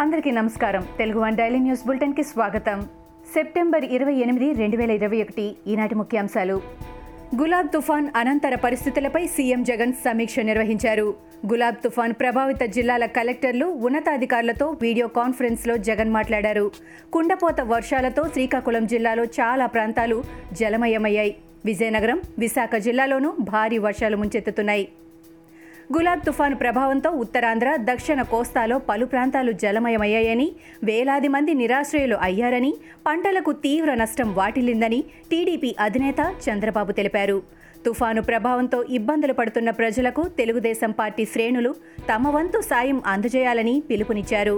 అందరికీ నమస్కారం. Telugu one daily news బులెటిన్కి స్వాగతం. సెప్టెంబర్ ఇరవై ఎనిమిది రెండు వేల ఇరవై ఒకటి ఈనాటి ముఖ్యాంశాలు. గులాబ్ తుఫాన్ అనంతర పరిస్థితులపై సీఎం జగన్ సమీక్ష నిర్వహించారు. గులాబ్ తుఫాన్ ప్రభావిత జిల్లాల కలెక్టర్లు ఉన్నతాధికారులతో వీడియో కాన్ఫరెన్స్లో జగన్ మాట్లాడారు. కుండపోత వర్షాలతో శ్రీకాకుళం జిల్లాలో చాలా ప్రాంతాలు జలమయమయ్యాయి. విజయనగరం విశాఖ జిల్లాలోనూ భారీ వర్షాలు ముంచెత్తుతున్నాయి. గులాబ్ తుఫాను ప్రభావంతో ఉత్తరాంధ్ర దక్షిణ కోస్తాలో పలు ప్రాంతాలు జలమయమయ్యాయని వేలాది మంది నిరాశ్రయులు అయ్యారని పంటలకు తీవ్ర నష్టం వాటిల్లిందని టీడీపీ అధినేత చంద్రబాబు తెలిపారు. తుఫాను ప్రభావంతో ఇబ్బందులు పడుతున్న ప్రజలకు తెలుగుదేశం పార్టీ శ్రేణులు తమ వంతు సాయం అందజేయాలని పిలుపునిచ్చారు.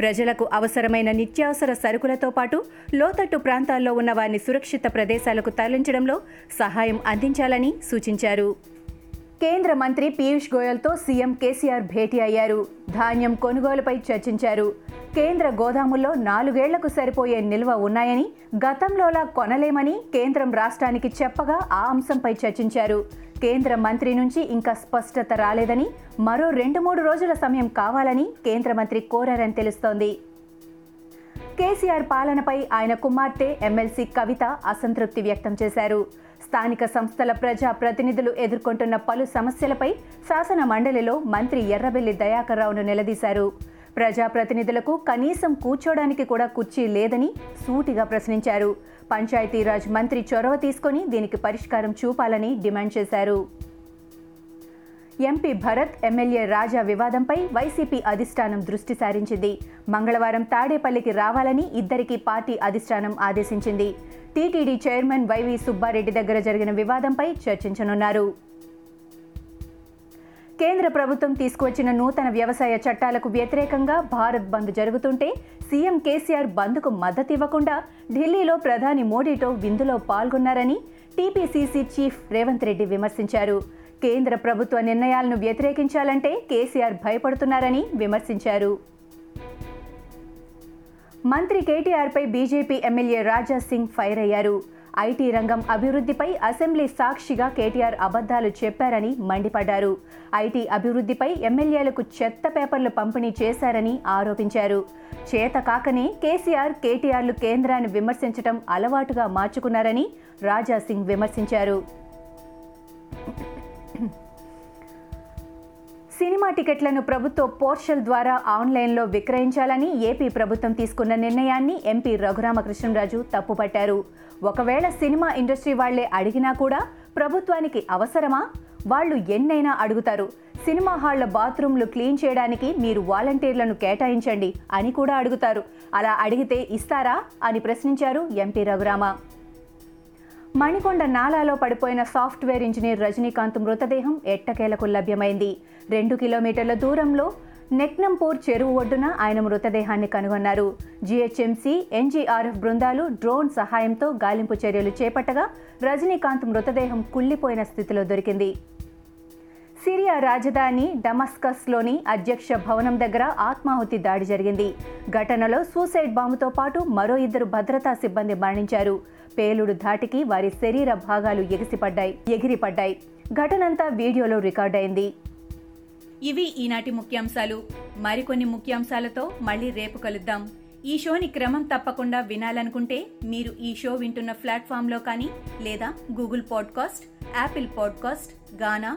ప్రజలకు అవసరమైన నిత్యావసర సరుకులతో పాటు లోతట్టు ప్రాంతాల్లో ఉన్న వారిని సురక్షిత ప్రదేశాలకు తరలించడంలో సహాయం అందించాలని సూచించారు. కేంద్ర మంత్రి పీయూష్ గోయల్తో సీఎం కేసీఆర్ భేటీ అయ్యారు. ధాన్యం కొనుగోలుపై చర్చించారు. కేంద్ర గోదాముల్లో నాలుగేళ్ళకు సరిపోయే నిల్వ ఉన్నాయని గతంలోలా కొనలేమని కేంద్రం రాష్ట్రానికి చెప్పగా ఆ అంశంపై చర్చించారు. కేంద్ర మంత్రి నుంచి ఇంకా స్పష్టత రాలేదని మరో రెండు మూడు రోజుల సమయం కావాలని కేంద్ర మంత్రి కోరారని తెలుస్తోంది. కేసీఆర్ పాలనపై ఆయన కుమార్తె ఎమ్మెల్సీ కవిత అసంతృప్తి వ్యక్తం చేశారు. స్థానిక సంస్థల ప్రజా ప్రతినిధులు ఎదుర్కొంటున్న పలు సమస్యలపై శాసన మండలిలో మంత్రి ఎర్రబెల్లి దయాకర్ రావును నిలదీశారు ప్రజాప్రతినిధులకు కనీసం కూర్చోడానికి కూడా కుర్చీ లేదని సూటిగా ప్రశ్నించారు. పంచాయతీరాజ్ మంత్రి చొరవ తీసుకొని దీనికి పరిష్కారం చూపాలని డిమాండ్ చేశారు. ఎంపీ భరత్ ఎమ్మెల్యే రాజా వివాదంపై వైసీపీ అధిష్టానం దృష్టి సారించింది. మంగళవారం తాడేపల్లికి రావాలని ఇద్దరికి పార్టీ అధిష్టానం ఆదేశించింది. టీటీడీ చైర్మన్ వైవి సుబ్బారెడ్డి దగ్గర జరిగిన వివాదంపై చర్చించనున్నారు. కేంద్ర ప్రభుత్వం తీసుకువచ్చిన నూతన వ్యవసాయ చట్టాలకు వ్యతిరేకంగా భారత్ బంద్ జరుగుతుంటే సీఎం కేసీఆర్ బంద్కు మద్దతు ఇవ్వకుండా ఢిల్లీలో ప్రధాని మోడీతో విందులో పాల్గొన్నారని టీపీసీసీ చీఫ్ రేవంత్ రెడ్డి విమర్శించారు. కేంద్ర ప్రభుత్వ నిర్ణయాలను వ్యతిరేకించాలంటే కేసీఆర్ భయపడుతున్నారని విమర్శించారు. మంత్రి కేటీఆర్పై BJP MLA Raja Singh fire అయ్యారు. ఐటీ రంగం అభివృద్ధిపై అసెంబ్లీ సాక్షిగా కేటీఆర్ అబద్ధాలు చెప్పారని మండిపడ్డారు. ఐటీ అభివృద్ధిపై ఎమ్మెల్యేలకు చెత్త పేపర్లు పంపిణీ చేశారని ఆరోపించారు. చేత కాకనే కేసీఆర్ కేటీఆర్లు కేంద్రాన్ని విమర్శించడం అలవాటుగా మార్చుకున్నారని రాజా సింగ్ విమర్శించారు. సినిమా టికెట్లను ప్రభుత్వ పోర్షల్ ద్వారా ఆన్లైన్లో విక్రయించాలని ఏపీ ప్రభుత్వం తీసుకున్న నిర్ణయాన్ని ఎంపీ రఘురామకృష్ణరాజు తప్పుపట్టారు. ఒకవేళ సినిమా ఇండస్ట్రీ వాళ్ళే అడిగినా కూడా ప్రభుత్వానికి అవసరమా? వాళ్ళు ఎన్నైనా అడుగుతారు. సినిమా హాళ్ళ బాత్రూంలు క్లీన్ చేయడానికి మీరు వాలంటీర్లను కేటాయించండి అని కూడా అడుగుతారు. అలా అడిగితే ఇస్తారా? అని ప్రశ్నించారు ఎంపీ రఘురామ. మణికొండ నాలాలో పడిపోయిన సాఫ్ట్వేర్ ఇంజనీర్ రజనీకాంత్ మృతదేహం ఎట్టకేలకు లభ్యమైంది. రెండు కిలోమీటర్ల దూరంలో నెక్నంపూర్ చెరువు ఒడ్డున ఆయన మృతదేహాన్ని కనుగొన్నారు. జీహెచ్ఎంసీ ఎన్జీఆర్ఎఫ్ బృందాలు డ్రోన్ సహాయంతో గాలింపు చర్యలు చేపట్టగా రజనీకాంత్ మృతదేహం కుళ్ళిపోయిన స్థితిలో దొరికింది. సిరియా రాజధాని డమస్కస్లోని అధ్యక్ష భవనం దగ్గర ఆత్మాహుతి దాడి జరిగింది. ఘటనలో సూసైడ్ బాంబుతో పాటు మరో ఇద్దరు భద్రతా సిబ్బంది మరణించారు. పేలుడు ధాటికి వారి శరీర భాగాలు ఎగిసిపడ్డాయి ఎగిరిపడ్డాయి. ఘటనంతా వీడియోలో రికార్డైంది ఇవి ఈనాటి ముఖ్యాంశాలు. మరికొన్ని ముఖ్యాంశాలతో మళ్ళీ రేపు కలుద్దాం. ఈ షోని క్రమం తప్పకుండా వినాలనుకుంటే మీరు ఈ షో వింటున్న ప్లాట్ఫామ్లో కానీ లేదా Google podcast Apple podcast Gaana